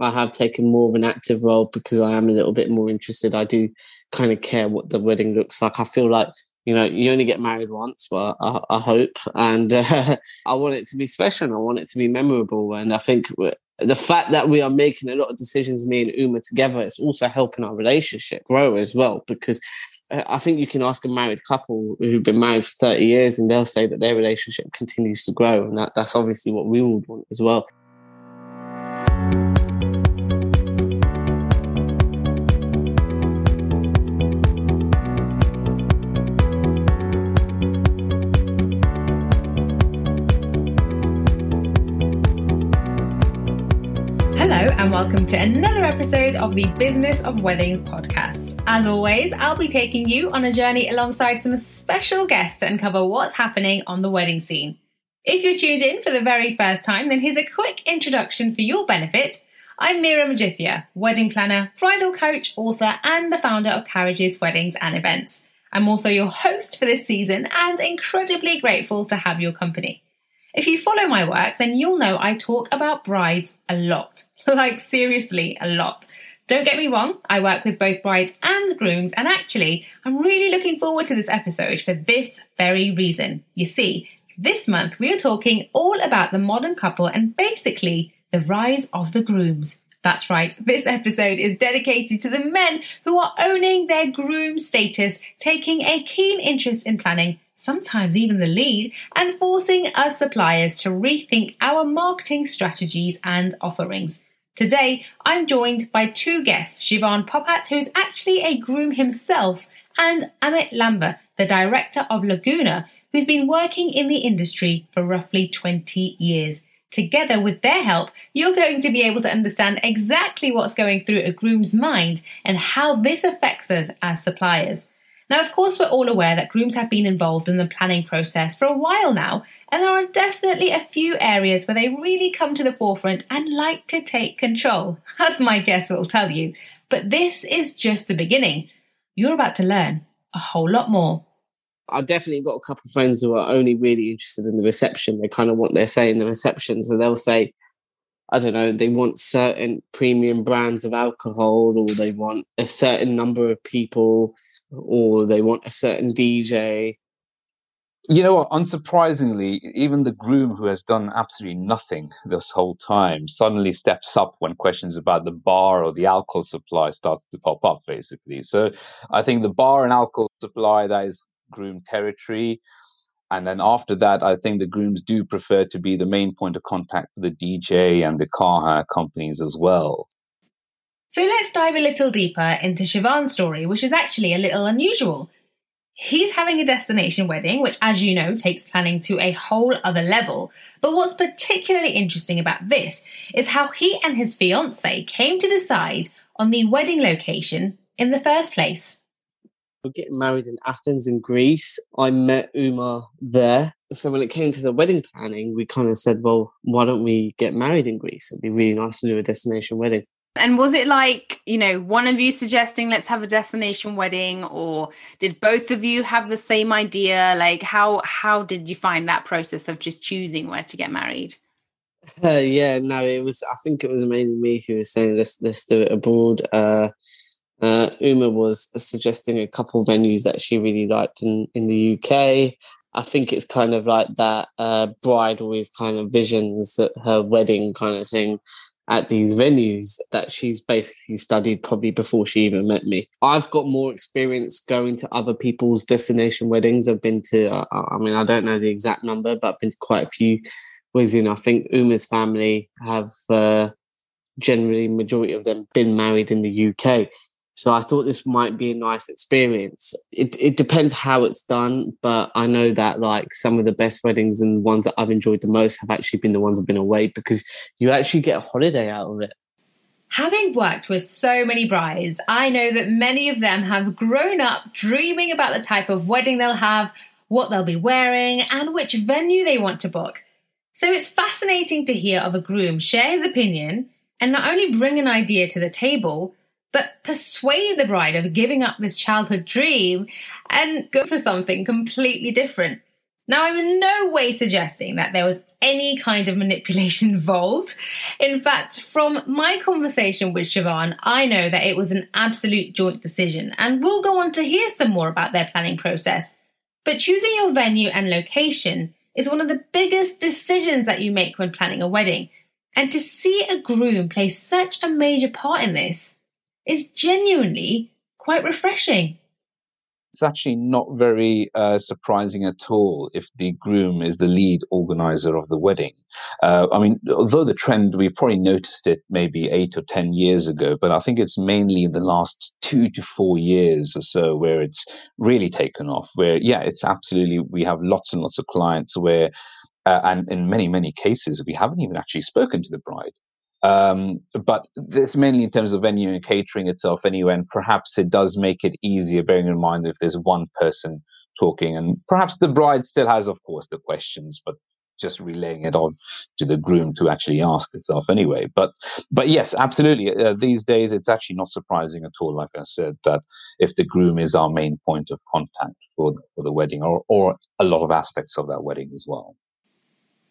I have taken more of an active role because I am a little bit more interested. I do kind of care what the wedding looks like. I feel like you know you only get married once, but I, I hope, and uh, I want it to be special. I want it to be memorable, and I think the fact that we are making a lot of decisions, me and Uma together, is also helping our relationship grow as well. Because uh, I think you can ask a married couple who've been married for 30 years and they'll say that their relationship continues to grow. And that, that's obviously what we would want as well. And welcome to another episode of the Business of Weddings podcast. As always, I'll be taking you on a journey alongside some special guests to uncover what's happening on the wedding scene. If you're tuned in for the very first time, then here's a quick introduction for your benefit. I'm Meera Majithia, wedding planner, bridal coach, author, and the founder of Carriages Weddings and Events. I'm also your host for this season and incredibly grateful to have your company. If you follow my work, then you'll know I talk about brides a lot. like, seriously, a lot. Don't get me wrong, I work with both brides and grooms, and actually, I'm really looking forward to this episode for this very reason. You see, this month we are talking all about the modern couple and basically the rise of the grooms. That's right, this episode is dedicated to the men who are owning their groom status, taking a keen interest in planning, sometimes even the lead, and forcing us suppliers to rethink our marketing strategies and offerings. Today, I'm joined by two guests Shivaan Popat, who's actually a groom himself, and Amit Lamba, the director of Laguna, who's been working in the industry for roughly 20 years. Together with their help, you're going to be able to understand exactly what's going through a groom's mind and how this affects us as suppliers. Now, of course, we're all aware that grooms have been involved in the planning process for a while now, and there are definitely a few areas where they really come to the forefront and like to take control, as my guest will tell you. But this is just the beginning. You're about to learn a whole lot more. I've definitely got a couple of friends who are only really interested in the reception. They kind of want their say in the reception. So they'll say, I don't know, they want certain premium brands of alcohol or they want a certain number of people or they want a certain DJ. You know what? Unsurprisingly, even the groom who has done absolutely nothing this whole time suddenly steps up when questions about the bar or the alcohol supply start to pop up, basically. So I think the bar and alcohol supply, that is groom territory. And then after that, I think the grooms do prefer to be the main point of contact for the DJ and the car hire companies as well. So let's dive a little deeper into Shivaan's story, which is actually a little unusual. He's having a destination wedding, which, as you know, takes planning to a whole other level. But what's particularly interesting about this is how he and his fiancee came to decide on the wedding location in the first place. We're getting married in Athens in Greece. I met Uma there. So when it came to the wedding planning, we kind of said, well, why don't we get married in Greece? It'd be really nice to do a destination wedding. And was it like, you know, one of you suggesting let's have a destination wedding or did both of you have the same idea? Like how how did you find that process of just choosing where to get married? Uh, yeah, no, it was I think it was mainly me who was saying let's let's do it abroad. Uh, uh, Uma was suggesting a couple venues that she really liked in, in the UK. I think it's kind of like that uh, bride always kind of visions her wedding kind of thing at these venues that she's basically studied probably before she even met me. I've got more experience going to other people's destination weddings. I've been to, uh, I mean, I don't know the exact number, but I've been to quite a few. Was in, I think Uma's family have uh, generally majority of them been married in the UK. So I thought this might be a nice experience. It it depends how it's done, but I know that like some of the best weddings and ones that I've enjoyed the most have actually been the ones I've been away because you actually get a holiday out of it. Having worked with so many brides, I know that many of them have grown up dreaming about the type of wedding they'll have, what they'll be wearing, and which venue they want to book. So it's fascinating to hear of a groom share his opinion and not only bring an idea to the table, but persuade the bride of giving up this childhood dream and go for something completely different. Now, I'm in no way suggesting that there was any kind of manipulation involved. In fact, from my conversation with Shivaan, I know that it was an absolute joint decision, and we'll go on to hear some more about their planning process. But choosing your venue and location is one of the biggest decisions that you make when planning a wedding. And to see a groom play such a major part in this is genuinely quite refreshing it's actually not very uh, surprising at all if the groom is the lead organizer of the wedding. Uh, I mean, although the trend, we've probably noticed it maybe eight or 10 years ago, but I think it's mainly in the last two to four years or so where it's really taken off. Where, yeah, it's absolutely, we have lots and lots of clients where, uh, and in many, many cases, we haven't even actually spoken to the bride. Um, but this mainly in terms of venue and catering itself anyway, and perhaps it does make it easier, bearing in mind if there's one person talking, and perhaps the bride still has, of course, the questions, but just relaying it on to the groom to actually ask itself anyway. But but yes, absolutely. Uh, these days, it's actually not surprising at all. Like I said, that if the groom is our main point of contact for for the wedding, or or a lot of aspects of that wedding as well.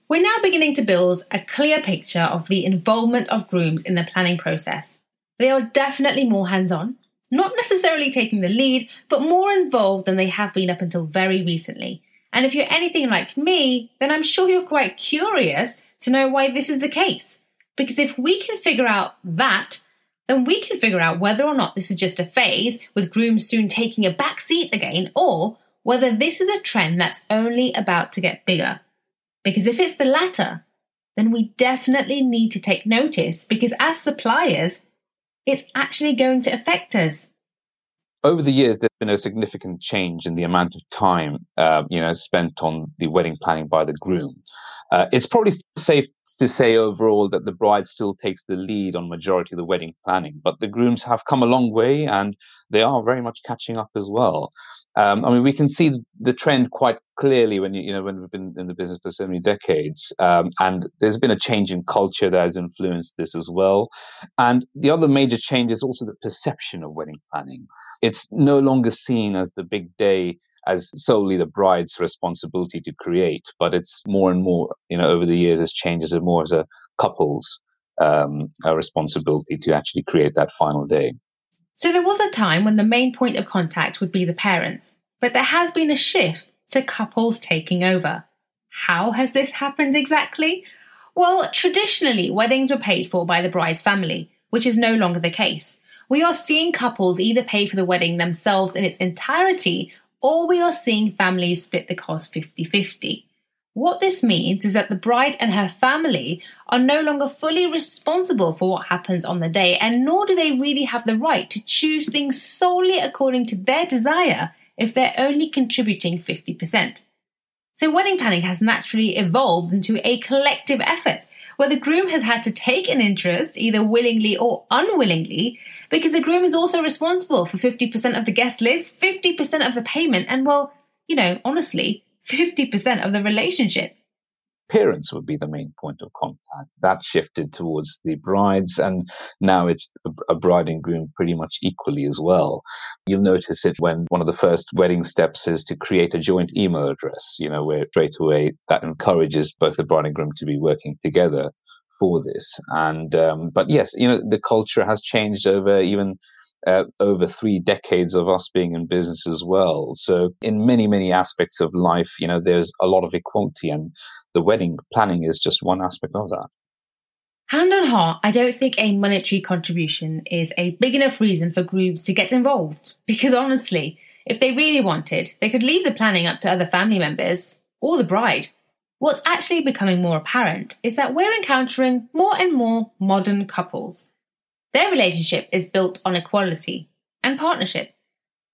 We're now beginning to build a clear picture of the involvement of grooms in the planning process. They are definitely more hands on, not necessarily taking the lead, but more involved than they have been up until very recently. And if you're anything like me, then I'm sure you're quite curious to know why this is the case. Because if we can figure out that, then we can figure out whether or not this is just a phase with grooms soon taking a back seat again, or whether this is a trend that's only about to get bigger. Because if it's the latter, then we definitely need to take notice because as suppliers, it's actually going to affect us. Over the years, there's been a significant change in the amount of time, uh, you know, spent on the wedding planning by the groom. Uh, it's probably safe to say overall that the bride still takes the lead on majority of the wedding planning, but the grooms have come a long way and they are very much catching up as well. Um, I mean, we can see the trend quite clearly when you, you know when we've been in the business for so many decades, um, and there's been a change in culture that has influenced this as well. And the other major change is also the perception of wedding planning. It's no longer seen as the big day as solely the bride's responsibility to create, but it's more and more, you know, over the years has changed as more as a couple's um, a responsibility to actually create that final day. So there was a time when the main point of contact would be the parents, but there has been a shift to couples taking over. How has this happened exactly? Well, traditionally, weddings were paid for by the bride's family, which is no longer the case. We are seeing couples either pay for the wedding themselves in its entirety, or we are seeing families split the cost 50 50. What this means is that the bride and her family are no longer fully responsible for what happens on the day, and nor do they really have the right to choose things solely according to their desire if they're only contributing 50%. So, wedding planning has naturally evolved into a collective effort where the groom has had to take an interest, either willingly or unwillingly, because the groom is also responsible for 50% of the guest list, 50% of the payment, and well, you know, honestly, 50% of the relationship. Parents would be the main point of contact. That shifted towards the brides, and now it's a bride and groom pretty much equally as well. You'll notice it when one of the first wedding steps is to create a joint email address, you know, where straight away that encourages both the bride and groom to be working together for this. And, um, but yes, you know, the culture has changed over even uh, over three decades of us being in business as well. So, in many, many aspects of life, you know, there's a lot of equality, and the wedding planning is just one aspect of that. Hand on heart, I don't think a monetary contribution is a big enough reason for groups to get involved. Because honestly, if they really wanted, they could leave the planning up to other family members or the bride. What's actually becoming more apparent is that we're encountering more and more modern couples their relationship is built on equality and partnership.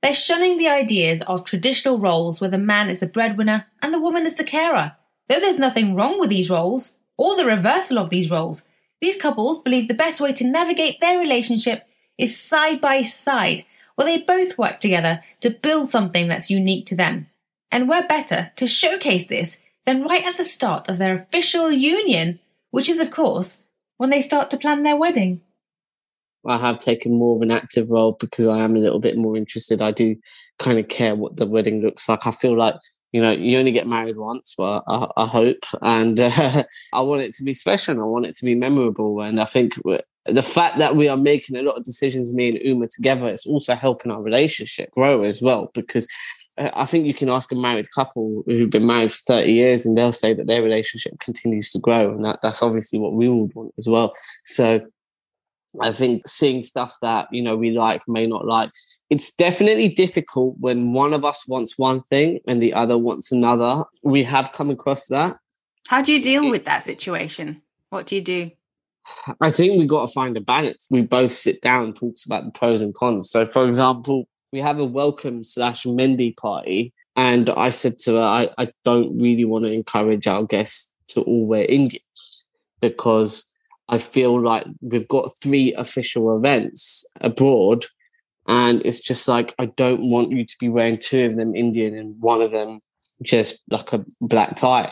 They're shunning the ideas of traditional roles where the man is the breadwinner and the woman is the carer. Though there's nothing wrong with these roles, or the reversal of these roles, these couples believe the best way to navigate their relationship is side by side, where they both work together to build something that's unique to them. And where better to showcase this than right at the start of their official union, which is, of course, when they start to plan their wedding. I have taken more of an active role because I am a little bit more interested. I do kind of care what the wedding looks like. I feel like you know, you only get married once, well, I, I hope. And uh, I want it to be special. I want it to be memorable. And I think the fact that we are making a lot of decisions, me and Uma together, it's also helping our relationship grow as well. Because uh, I think you can ask a married couple who've been married for 30 years and they'll say that their relationship continues to grow. And that, that's obviously what we would want as well. So I think seeing stuff that, you know, we like, may not like, it's definitely difficult when one of us wants one thing and the other wants another. We have come across that. How do you deal with that situation? What do you do? I think we got to find a balance. We both sit down and talks about the pros and cons. So, for example, we have a welcome slash Mehndi party, and I said to her, I, I don't really want to encourage our guests to all wear Indian because I feel like we've got three official events abroad, and it's just like I don't want you to be wearing two of them Indian and one of them just like a black tie.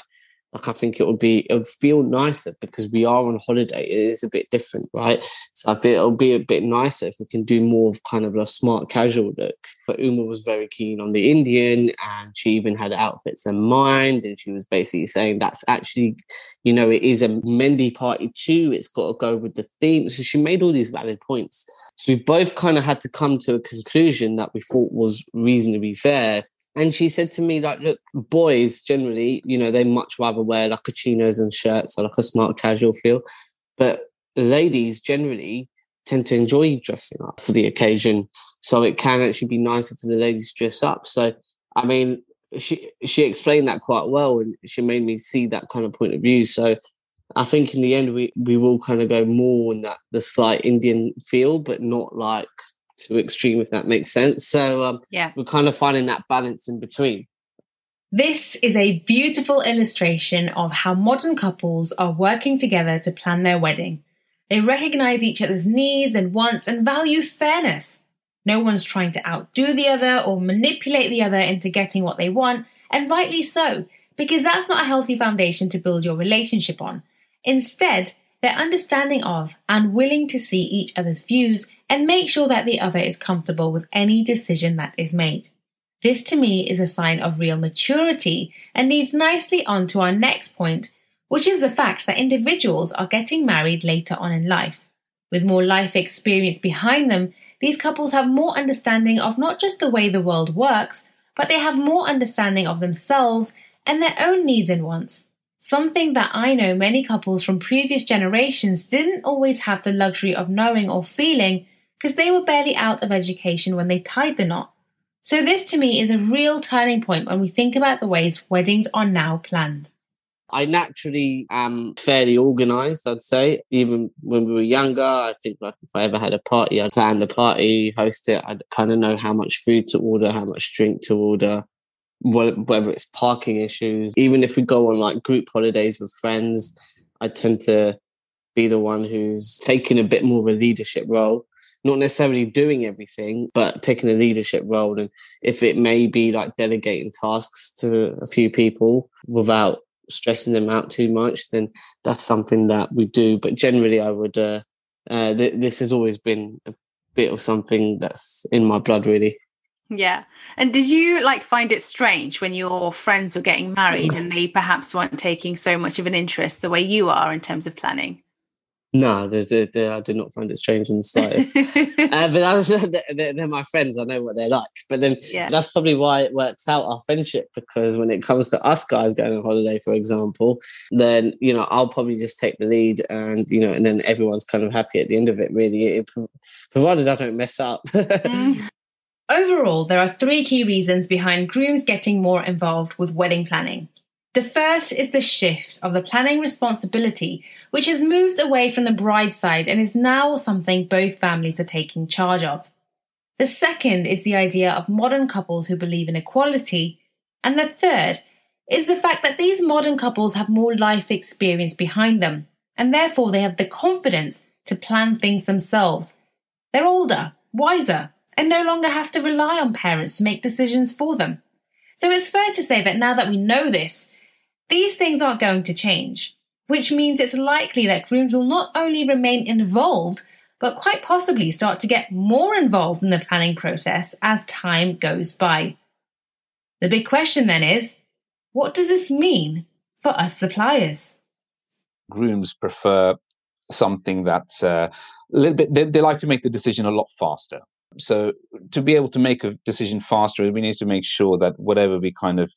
Like I think it would be it would feel nicer because we are on holiday. It is a bit different, right? So I think it'll be a bit nicer if we can do more of kind of a smart casual look. But Uma was very keen on the Indian and she even had outfits in mind. And she was basically saying that's actually, you know, it is a Mehndi party too. It's got to go with the theme. So she made all these valid points. So we both kind of had to come to a conclusion that we thought was reasonably fair and she said to me, like, look, boys generally, you know, they much rather wear like chinos and shirts or like a smart casual feel. But ladies generally tend to enjoy dressing up for the occasion. So it can actually be nicer for the ladies to dress up. So I mean, she she explained that quite well and she made me see that kind of point of view. So I think in the end we, we will kind of go more in that the slight Indian feel, but not like too extreme, if that makes sense. So um, yeah, we're kind of finding that balance in between. This is a beautiful illustration of how modern couples are working together to plan their wedding. They recognize each other's needs and wants and value fairness. No one's trying to outdo the other or manipulate the other into getting what they want, and rightly so, because that's not a healthy foundation to build your relationship on. Instead, they're understanding of and willing to see each other's views and make sure that the other is comfortable with any decision that is made. This to me is a sign of real maturity and leads nicely on to our next point, which is the fact that individuals are getting married later on in life. With more life experience behind them, these couples have more understanding of not just the way the world works, but they have more understanding of themselves and their own needs and wants. Something that I know many couples from previous generations didn't always have the luxury of knowing or feeling because they were barely out of education when they tied the knot. So, this to me is a real turning point when we think about the ways weddings are now planned. I naturally am fairly organized, I'd say. Even when we were younger, I think like if I ever had a party, I'd plan the party, host it. I'd kind of know how much food to order, how much drink to order whether it's parking issues, even if we go on like group holidays with friends, I tend to be the one who's taking a bit more of a leadership role. Not necessarily doing everything, but taking a leadership role. And if it may be like delegating tasks to a few people without stressing them out too much, then that's something that we do. But generally, I would, uh, uh, th- this has always been a bit of something that's in my blood, really. Yeah. And did you like find it strange when your friends were getting married and they perhaps weren't taking so much of an interest the way you are in terms of planning? No, they, they, they, I did not find it strange in the slightest. uh, but they're, they're, my friends. I know what they're like. But then yeah. that's probably why it works out our friendship because when it comes to us guys going on holiday, for example, then you know I'll probably just take the lead, and you know, and then everyone's kind of happy at the end of it. Really, it, provided I don't mess up. mm. Overall, there are three key reasons behind grooms getting more involved with wedding planning. The first is the shift of the planning responsibility, which has moved away from the bride's side and is now something both families are taking charge of. The second is the idea of modern couples who believe in equality. And the third is the fact that these modern couples have more life experience behind them, and therefore they have the confidence to plan things themselves. They're older, wiser, and no longer have to rely on parents to make decisions for them. So it's fair to say that now that we know this, these things aren't going to change, which means it's likely that grooms will not only remain involved, but quite possibly start to get more involved in the planning process as time goes by. The big question then is what does this mean for us suppliers? Grooms prefer something that's uh, a little bit, they, they like to make the decision a lot faster. So, to be able to make a decision faster, we need to make sure that whatever we kind of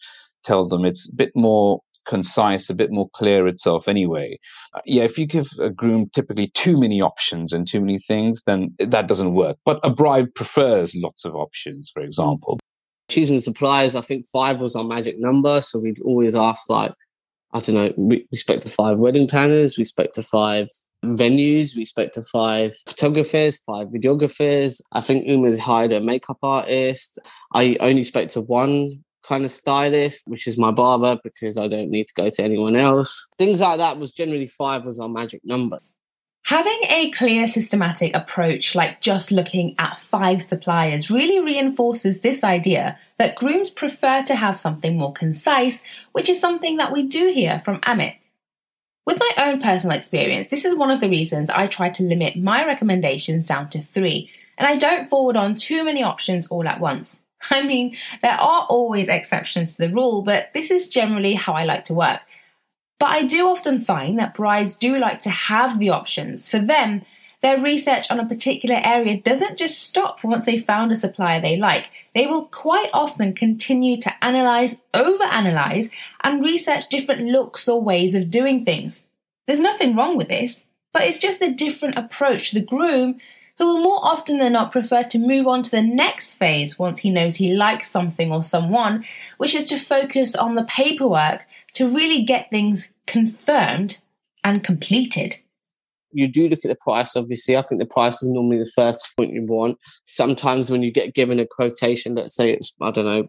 tell them, it's a bit more concise, a bit more clear itself anyway. Uh, yeah, if you give a groom typically too many options and too many things, then that doesn't work. But a bride prefers lots of options, for example. Choosing suppliers, I think five was our magic number. So we'd always ask, like, I don't know, we, we spoke to five wedding planners, we spoke to five venues, we spoke to five photographers, five videographers. I think Uma's hired a makeup artist. I only spoke to one kind of stylist, which is my barber, because I don't need to go to anyone else. Things like that was generally five was our magic number. Having a clear, systematic approach, like just looking at five suppliers, really reinforces this idea that grooms prefer to have something more concise, which is something that we do hear from Amit. With my own personal experience, this is one of the reasons I try to limit my recommendations down to three, and I don't forward on too many options all at once. I mean, there are always exceptions to the rule, but this is generally how I like to work. But I do often find that brides do like to have the options. For them, their research on a particular area doesn't just stop once they've found a supplier they like. They will quite often continue to analyze, overanalyze, and research different looks or ways of doing things. There's nothing wrong with this, but it's just a different approach to the groom who will more often than not prefer to move on to the next phase once he knows he likes something or someone, which is to focus on the paperwork to really get things confirmed and completed. You do look at the price, obviously. I think the price is normally the first point you want. Sometimes when you get given a quotation, let's say it's, I don't know,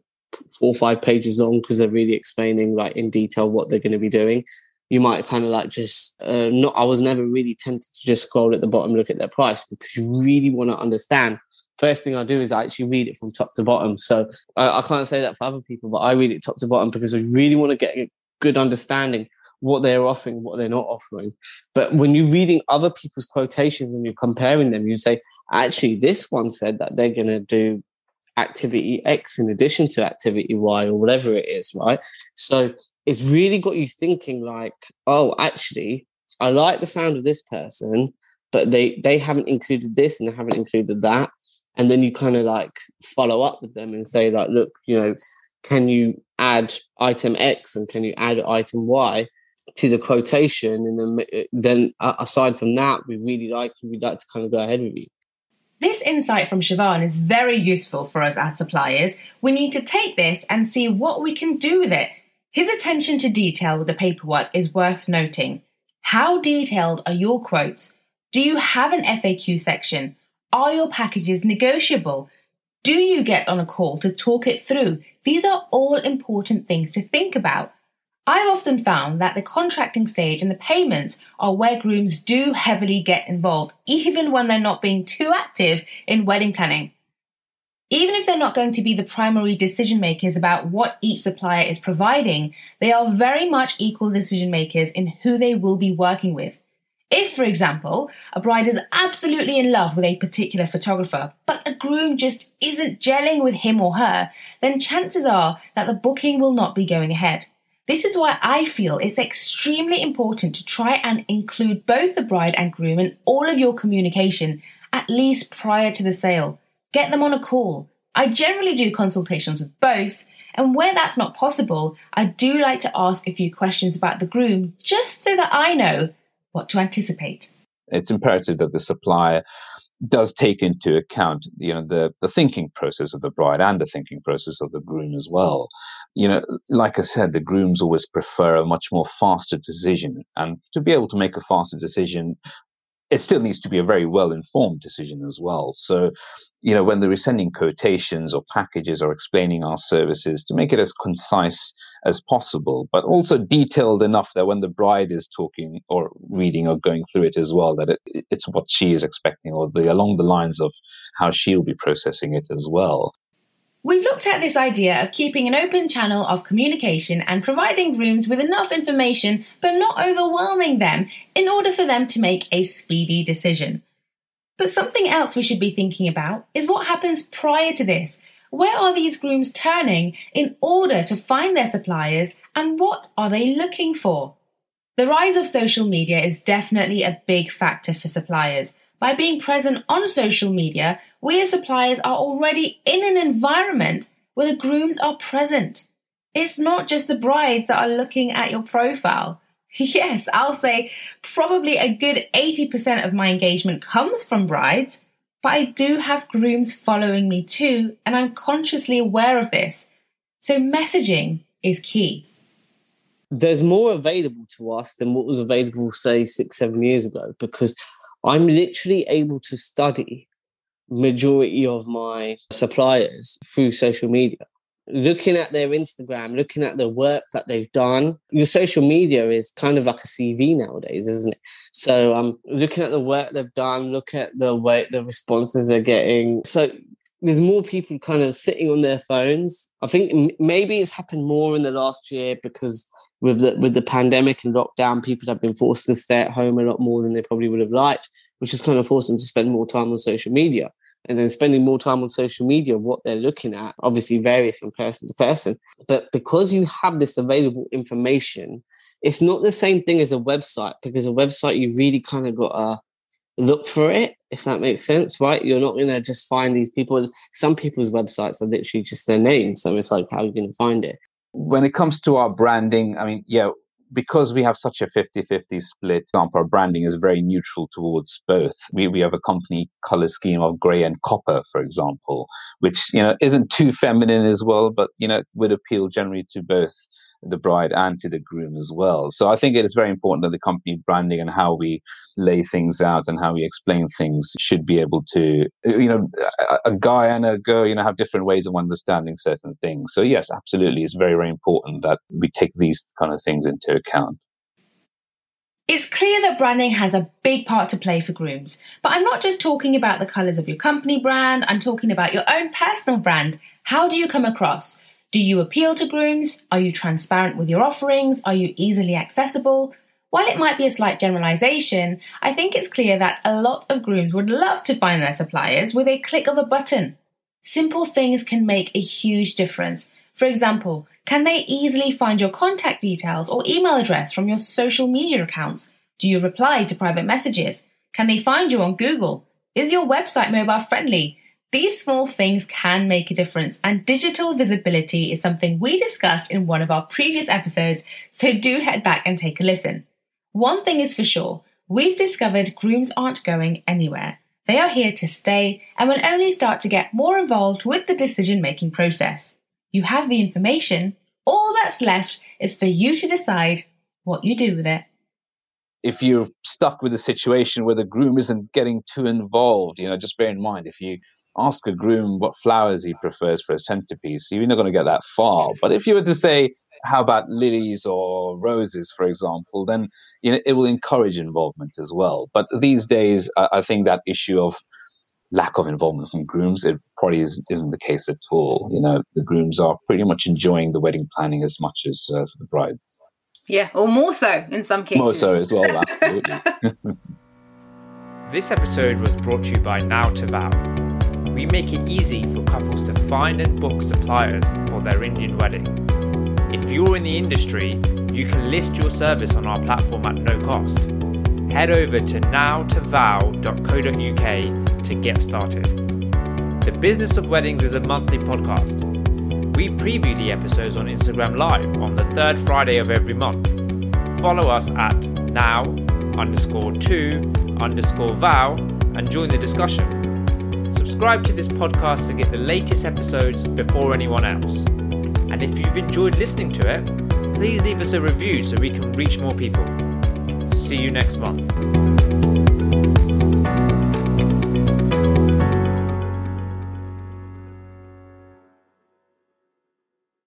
four or five pages long because they're really explaining like in detail what they're going to be doing you might kind of like just uh, not i was never really tempted to just scroll at the bottom look at their price because you really want to understand first thing i do is i actually read it from top to bottom so I, I, can't say that for other people but i read it top to bottom because i really want to get a good understanding what they're offering what they're not offering. But when you're reading other people's quotations and you're comparing them you say actually this one said that they're going to do activity x in addition to activity y or whatever it is right? So it's really got you thinking like, oh, actually, I like the sound of this person, but they they haven't included this and they haven't included that. And then you kind of like follow up with them and say, like, look, you know, can you add item X and can you add item Y to the quotation? And then, uh, then aside from that, we really like we'd like to kind of go ahead with you. This insight from Shivaan is very useful for us as suppliers. We need to take this and see what we can do with it his attention to detail with the paperwork is worth noting. How detailed are your quotes? Do you have an FAQ section? Are your packages negotiable? Do you get on a call to talk it through? These are all important things to think about. I've often found that the contracting stage and the payments are where grooms do heavily get involved, even when they're not being too active in wedding planning. Even if they're not going to be the primary decision makers about what each supplier is providing, they are very much equal decision makers in who they will be working with. If, for example, a bride is absolutely in love with a particular photographer, but a groom just isn't gelling with him or her, then chances are that the booking will not be going ahead. This is why I feel it's extremely important to try and include both the bride and groom in all of your communication, at least prior to the sale. Get them on a call. I generally do consultations with both, and where that's not possible, I do like to ask a few questions about the groom just so that I know what to anticipate. It's imperative that the supplier does take into account you know the the thinking process of the bride and the thinking process of the groom as well. You know like i said the grooms always prefer a much more faster decision and to be able to make a faster decision it still needs to be a very well informed decision as well. So, you know, when they're sending quotations or packages or explaining our services, to make it as concise as possible, but also detailed enough that when the bride is talking or reading or going through it as well, that it, it's what she is expecting or the, along the lines of how she'll be processing it as well. We've looked at this idea of keeping an open channel of communication and providing grooms with enough information but not overwhelming them in order for them to make a speedy decision. But something else we should be thinking about is what happens prior to this Where are these grooms turning in order to find their suppliers and what are they looking for? The rise of social media is definitely a big factor for suppliers. By being present on social media, we as suppliers are already in an environment where the grooms are present. It's not just the brides that are looking at your profile. Yes, I'll say probably a good 80% of my engagement comes from brides, but I do have grooms following me too, and I'm consciously aware of this. So messaging is key. There's more available to us than what was available, say, six, seven years ago, because I'm literally able to study majority of my suppliers through social media looking at their Instagram, looking at the work that they've done. Your social media is kind of like a CV nowadays, isn't it? So I'm um looking at the work they've done, look at the way the responses they're getting. So there's more people kind of sitting on their phones. I think maybe it's happened more in the last year because with the with the pandemic and lockdown, people have been forced to stay at home a lot more than they probably would have liked, which has kind of forced them to spend more time on social media and then spending more time on social media, what they're looking at obviously varies from person to person. But because you have this available information, it's not the same thing as a website because a website you really kind of got to look for it, if that makes sense, right? You're not going to just find these people. Some people's websites are literally just their name. So it's like, how are you going to find it? When it comes to our branding, I mean, yeah, because we have such a 50-50 split, example, our branding is very neutral towards both. We, we have a company color scheme of gray and copper, for example, which, you know, isn't too feminine as well, but, you know, would appeal generally to both the bride and to the groom as well. So I think it is very important that the company branding and how we lay things out and how we explain things should be able to, you know, a, guy and a girl, you know, have different ways of understanding certain things. So yes, absolutely, it's very, very important that we take these kind of things into account. It's clear that branding has a big part to play for grooms, but I'm not just talking about the colours of your company brand, I'm talking about your own personal brand. How do you come across? Do you appeal to grooms? Are you transparent with your offerings? Are you easily accessible? While it might be a slight generalization, I think it's clear that a lot of grooms would love to find their suppliers with a click of a button. Simple things can make a huge difference. For example, can they easily find your contact details or email address from your social media accounts? Do you reply to private messages? Can they find you on Google? Is your website mobile friendly? These small things can make a difference, and digital visibility is something we discussed in one of our previous episodes, so do head back and take a listen. One thing is for sure we've discovered grooms aren't going anywhere. They are here to stay and will only start to get more involved with the decision making process. You have the information, all that's left is for you to decide what you do with it if you're stuck with a situation where the groom isn't getting too involved, you know, just bear in mind if you ask a groom what flowers he prefers for a centerpiece, you're not going to get that far. But if you were to say, how about lilies or roses, for example, then you know it will encourage involvement as well. But these days, I, I think that issue of lack of involvement from grooms, it probably is, not the case at all. You know, the grooms are pretty much enjoying the wedding planning as much as uh, the brides. Yeah, or more so in some cases. More so as well, absolutely. this episode was brought to you by Now to Vow we make it easy for couples to find and book suppliers for their Indian wedding. If you're in the industry, you can list your service on our platform at no cost. Head over to nowtovow.co.uk to get started. The Business of Weddings is a monthly podcast. We preview the episodes on Instagram Live on the third Friday of every month. Follow us at now underscore to underscore vow and join the discussion subscribe to this podcast to get the latest episodes before anyone else. And if you've enjoyed listening to it, please leave us a review so we can reach more people. See you next month.